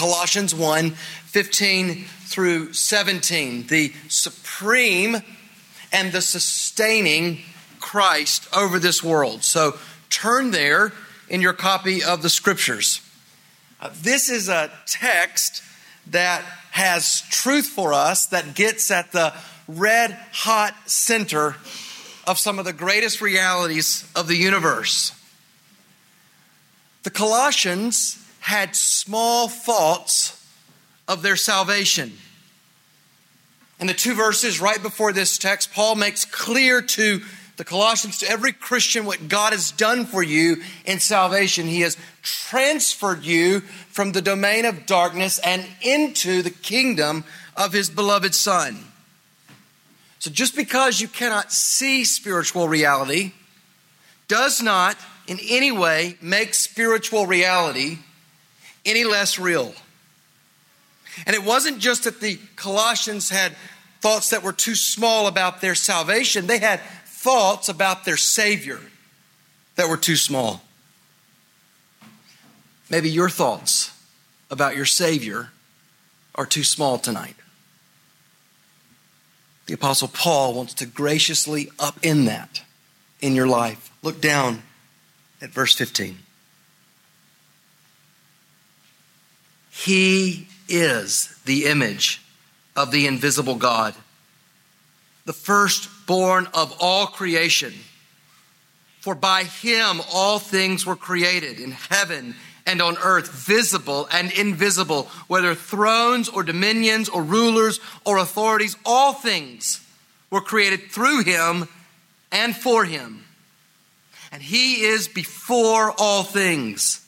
Colossians 1 15 through 17, the supreme and the sustaining Christ over this world. So turn there in your copy of the scriptures. Uh, this is a text that has truth for us that gets at the red hot center of some of the greatest realities of the universe. The Colossians had small thoughts of their salvation. In the two verses right before this text, Paul makes clear to the Colossians, to every Christian, what God has done for you in salvation. He has transferred you from the domain of darkness and into the kingdom of His beloved Son. So just because you cannot see spiritual reality does not in any way make spiritual reality any less real. And it wasn't just that the Colossians had thoughts that were too small about their salvation, they had thoughts about their Savior that were too small. Maybe your thoughts about your Savior are too small tonight. The Apostle Paul wants to graciously upend that in your life. Look down at verse 15. He is the image of the invisible God, the firstborn of all creation. For by him all things were created in heaven and on earth, visible and invisible, whether thrones or dominions or rulers or authorities, all things were created through him and for him. And he is before all things,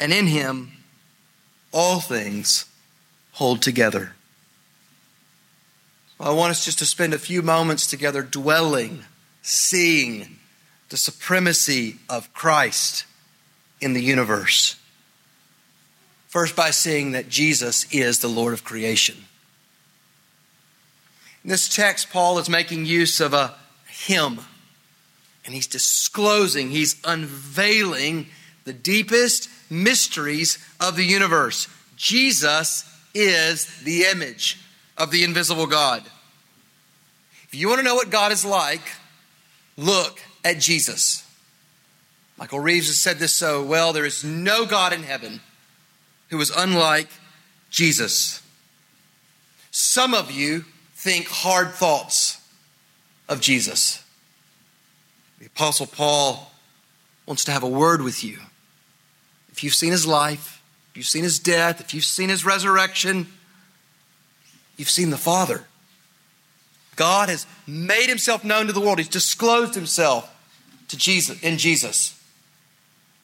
and in him all things hold together. I want us just to spend a few moments together dwelling, seeing the supremacy of Christ in the universe. First, by seeing that Jesus is the Lord of creation. In this text, Paul is making use of a hymn, and he's disclosing, he's unveiling the deepest mysteries of the universe. Jesus is the image of the invisible God. If you want to know what God is like, look at Jesus. Michael Reeves has said this so well there is no God in heaven who is unlike Jesus. Some of you think hard thoughts of Jesus. The Apostle Paul wants to have a word with you. If you've seen his life, if you've seen his death, if you've seen his resurrection, you've seen the Father. God has made himself known to the world. He's disclosed himself to Jesus in Jesus.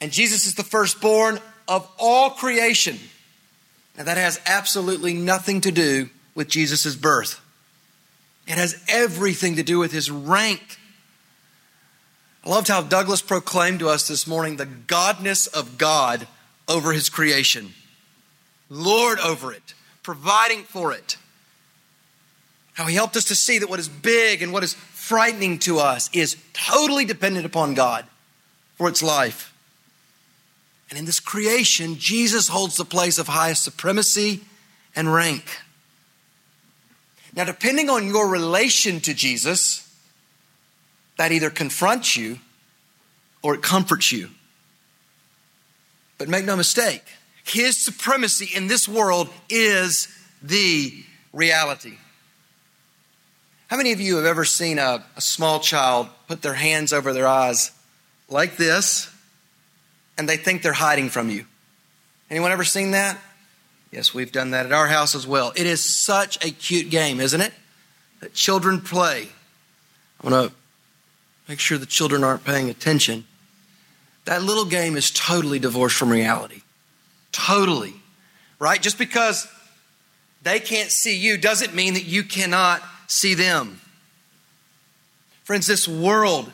And Jesus is the firstborn of all creation. Now, that has absolutely nothing to do with Jesus' birth, it has everything to do with his rank. I loved how Douglas proclaimed to us this morning the godness of God over his creation, Lord over it, providing for it. How he helped us to see that what is big and what is frightening to us is totally dependent upon God for its life. And in this creation, Jesus holds the place of highest supremacy and rank. Now, depending on your relation to Jesus, that either confronts you or it comforts you. But make no mistake, his supremacy in this world is the reality. How many of you have ever seen a, a small child put their hands over their eyes like this and they think they're hiding from you. Anyone ever seen that? Yes, we've done that at our house as well. It is such a cute game, isn't it? That children play. I want to make sure the children aren't paying attention. That little game is totally divorced from reality. Totally. Right? Just because they can't see you doesn't mean that you cannot see them. Friends, this world,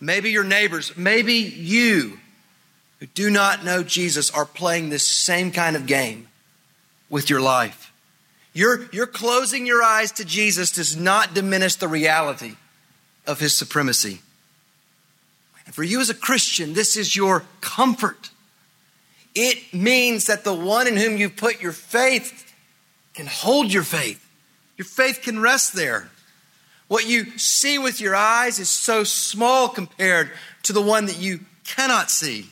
maybe your neighbors, maybe you, who do not know Jesus are playing this same kind of game with your life. You're, you're closing your eyes to Jesus does not diminish the reality of his supremacy. And for you as a Christian, this is your comfort. It means that the one in whom you put your faith can hold your faith. Your faith can rest there. What you see with your eyes is so small compared to the one that you cannot see.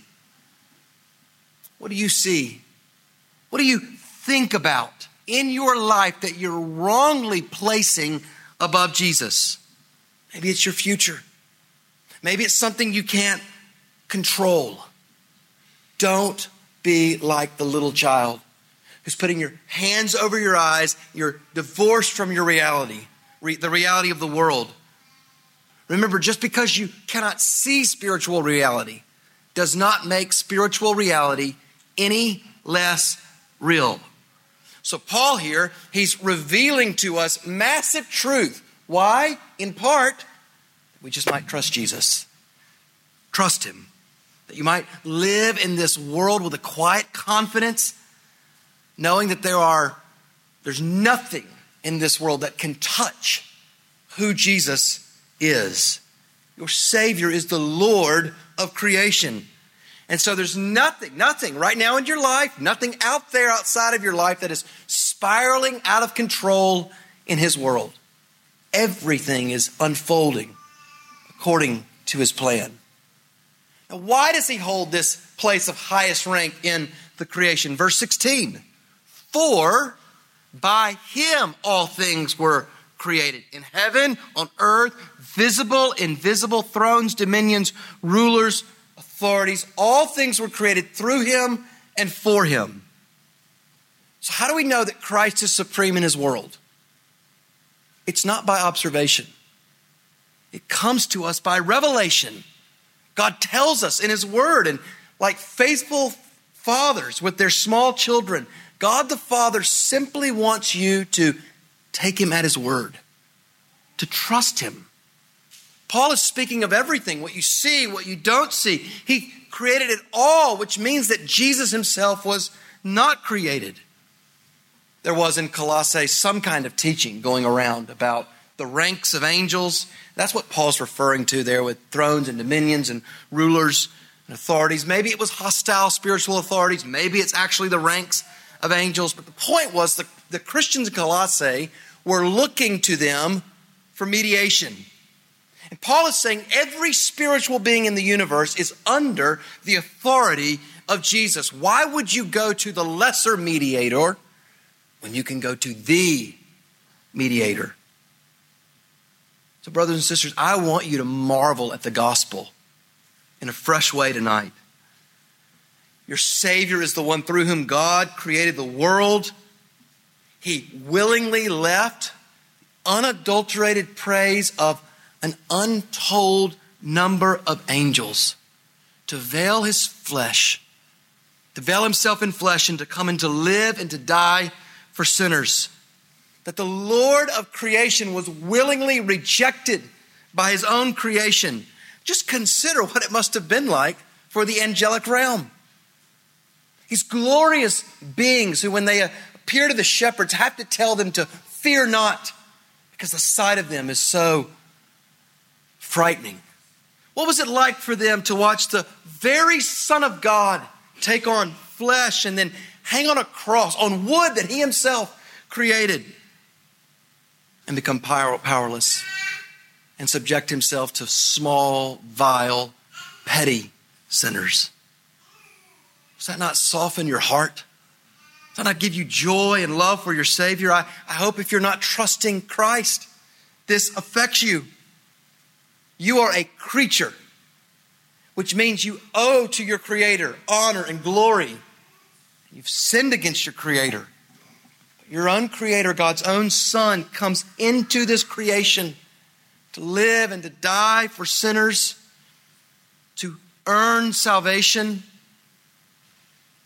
What do you see? What do you think about in your life that you're wrongly placing above Jesus? Maybe it's your future. Maybe it's something you can't control. Don't be like the little child who's putting your hands over your eyes. You're divorced from your reality, the reality of the world. Remember, just because you cannot see spiritual reality does not make spiritual reality any less real. So, Paul here, he's revealing to us massive truth. Why? In part, we just might trust Jesus. Trust him. That you might live in this world with a quiet confidence, knowing that there are there's nothing in this world that can touch who Jesus is. Your Savior is the Lord of creation. And so there's nothing, nothing right now in your life, nothing out there outside of your life that is spiraling out of control in His world. Everything is unfolding according to His plan. Now, why does He hold this place of highest rank in the creation? Verse 16 For by Him all things were created in heaven, on earth, visible, invisible, thrones, dominions, rulers authorities. All things were created through him and for him. So, how do we know that Christ is supreme in his world? It's not by observation, it comes to us by revelation. God tells us in his word, and like faithful fathers with their small children, God the Father simply wants you to take him at his word, to trust him. Paul is speaking of everything what you see, what you don't see. He created it all, which means that Jesus himself was not created. There was in Colossae some kind of teaching going around about the ranks of angels. That's what Paul's referring to there with thrones and dominions and rulers and authorities. Maybe it was hostile spiritual authorities. Maybe it's actually the ranks of angels. But the point was the, the Christians in Colossae were looking to them for mediation and Paul is saying every spiritual being in the universe is under the authority of Jesus. Why would you go to the lesser mediator when you can go to the mediator? So, brothers and sisters, I want you to marvel at the gospel in a fresh way tonight. Your Savior is the one through whom God created the world. He willingly left unadulterated praise of an untold number of angels to veil his flesh, to veil himself in flesh, and to come and to live and to die for sinners. That the Lord of creation was willingly rejected by his own creation. Just consider what it must have been like for the angelic realm. These glorious beings who, when they appear to the shepherds, have to tell them to fear not because the sight of them is so frightening. What was it like for them to watch the very Son of God take on flesh and then hang on a cross on wood that he himself created and become powerless and subject himself to small, vile, petty sinners? Does that not soften your heart? Does that not give you joy and love for your Savior? I, I hope if you're not trusting Christ, this affects you. You are a creature, which means you owe to your Creator honor and glory. You've sinned against your Creator. Your own Creator, God's own Son, comes into this creation to live and to die for sinners, to earn salvation.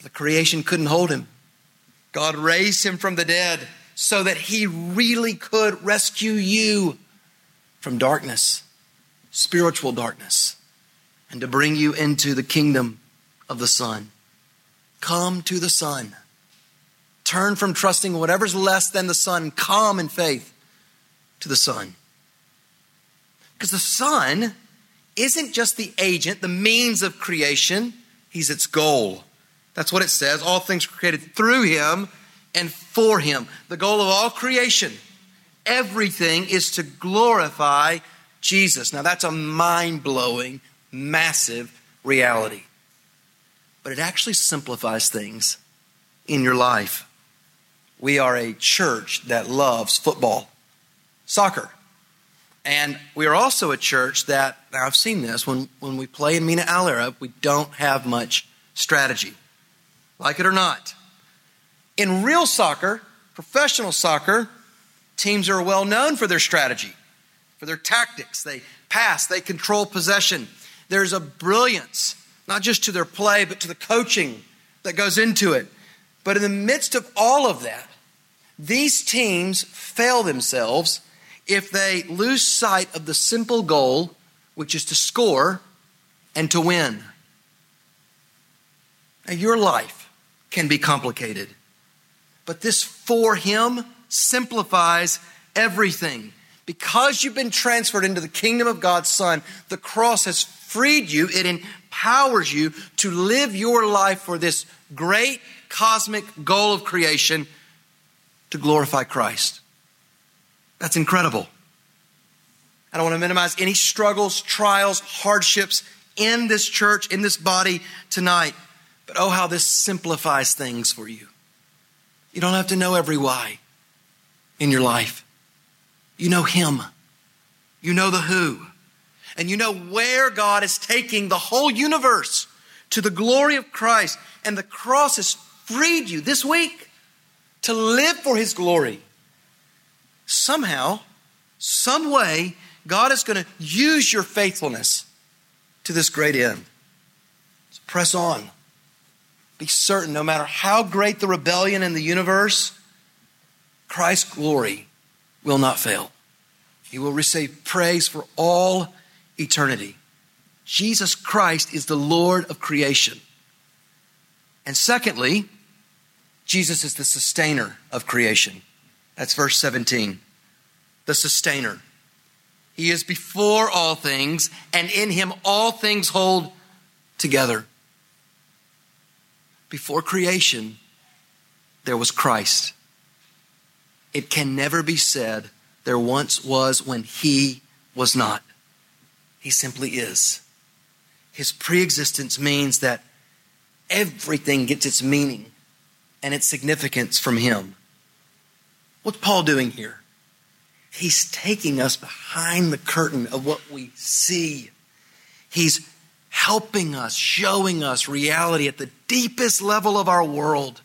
The creation couldn't hold him. God raised him from the dead so that he really could rescue you from darkness spiritual darkness and to bring you into the kingdom of the Son. Come to the Son. Turn from trusting whatever's less than the Son. Come in faith to the Son. Because the Son isn't just the agent, the means of creation, He's its goal. That's what it says. All things created through him and for him. The goal of all creation, everything is to glorify Jesus. Now, that's a mind blowing, massive reality. But it actually simplifies things in your life. We are a church that loves football, soccer. And we are also a church that, I've seen this, when, when we play in Mina Al Arab, we don't have much strategy. Like it or not. In real soccer, professional soccer, teams are well known for their strategy, for their tactics. They pass, they control possession. There's a brilliance, not just to their play, but to the coaching that goes into it. But in the midst of all of that, these teams fail themselves if they lose sight of the simple goal, which is to score and to win. Now, your life can be complicated, but this for Him simplifies everything. Because you've been transferred into the kingdom of God's Son, the cross has freed you, it empowers you to live your life for this great cosmic goal of creation to glorify Christ. That's incredible. I don't want to minimize any struggles, trials, hardships in this church, in this body tonight. But oh, how this simplifies things for you. You don't have to know every why in your life. You know Him, you know the who, and you know where God is taking the whole universe to the glory of Christ. And the cross has freed you this week to live for His glory. Somehow, some way, God is going to use your faithfulness to this great end. So press on. Be certain, no matter how great the rebellion in the universe, Christ's glory will not fail. He will receive praise for all eternity. Jesus Christ is the Lord of creation. And secondly, Jesus is the sustainer of creation. That's verse 17. The sustainer. He is before all things, and in him all things hold together. Before creation, there was Christ. It can never be said there once was when he was not. He simply is. His preexistence means that everything gets its meaning and its significance from him. What's Paul doing here? He's taking us behind the curtain of what we see. He's helping us, showing us reality at the deepest level of our world.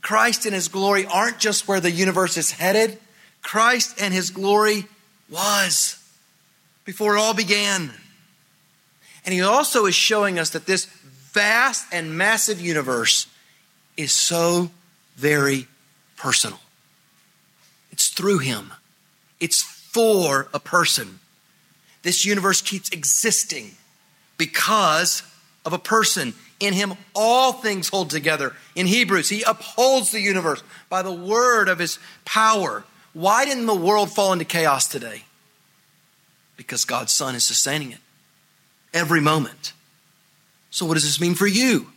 Christ and his glory aren't just where the universe is headed, Christ and his glory was before it all began. And he also is showing us that this vast and massive universe is so very personal. It's through him, it's for a person. This universe keeps existing because of a person. In him, all things hold together. In Hebrews, he upholds the universe by the word of his power. Why didn't the world fall into chaos today? Because God's Son is sustaining it every moment. So, what does this mean for you?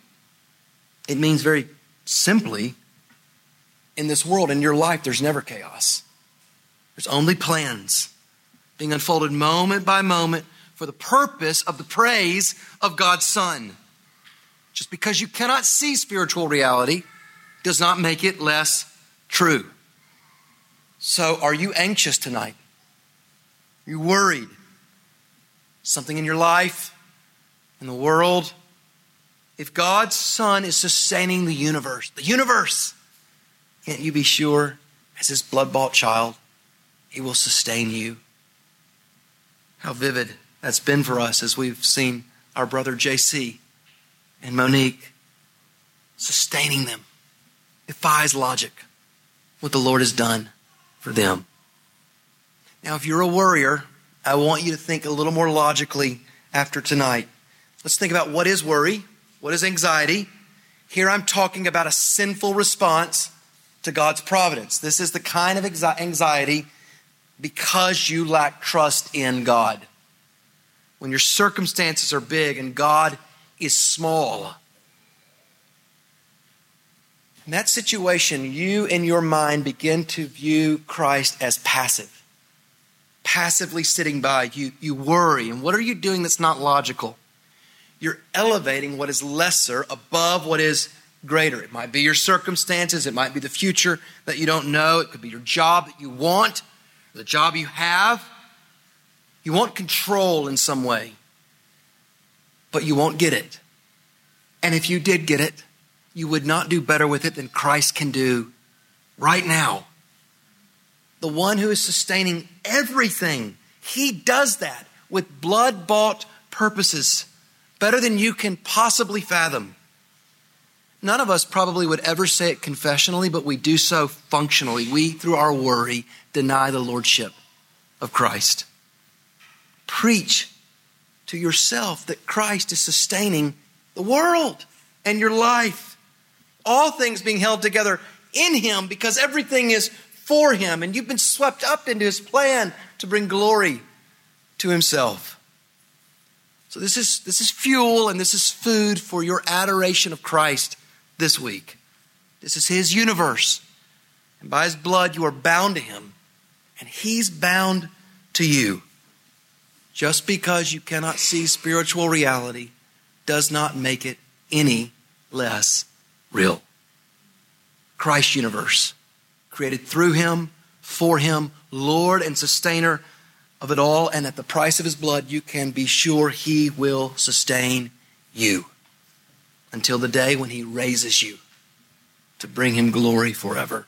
It means very simply in this world, in your life, there's never chaos. There's only plans being unfolded moment by moment for the purpose of the praise of God's Son. Just because you cannot see spiritual reality does not make it less true. So, are you anxious tonight? Are you worried? Something in your life, in the world? If God's Son is sustaining the universe, the universe, can't you be sure, as His blood bought child, He will sustain you? How vivid that's been for us as we've seen our brother JC and Monique sustaining them. Defies logic what the Lord has done for them. Now, if you're a worrier, I want you to think a little more logically after tonight. Let's think about what is worry, what is anxiety. Here I'm talking about a sinful response to God's providence. This is the kind of anxiety because you lack trust in God when your circumstances are big and God is small. In that situation, you in your mind begin to view Christ as passive, passively sitting by. You, you worry. And what are you doing that's not logical? You're elevating what is lesser above what is greater. It might be your circumstances, it might be the future that you don't know, it could be your job that you want, the job you have. You want control in some way, but you won't get it. And if you did get it, you would not do better with it than Christ can do right now. The one who is sustaining everything, he does that with blood bought purposes, better than you can possibly fathom. None of us probably would ever say it confessionally, but we do so functionally. We, through our worry, deny the lordship of Christ. Preach to yourself that Christ is sustaining the world and your life all things being held together in Him because everything is for Him and you've been swept up into His plan to bring glory to Himself. So, this is, this is fuel and this is food for your adoration of Christ this week. This is His universe. And by His blood, you are bound to Him, and He's bound to you. Just because you cannot see spiritual reality does not make it any less real. Christ universe, created through him, for him, Lord and sustainer of it all. And at the price of his blood, you can be sure he will sustain you until the day when he raises you to bring him glory forever.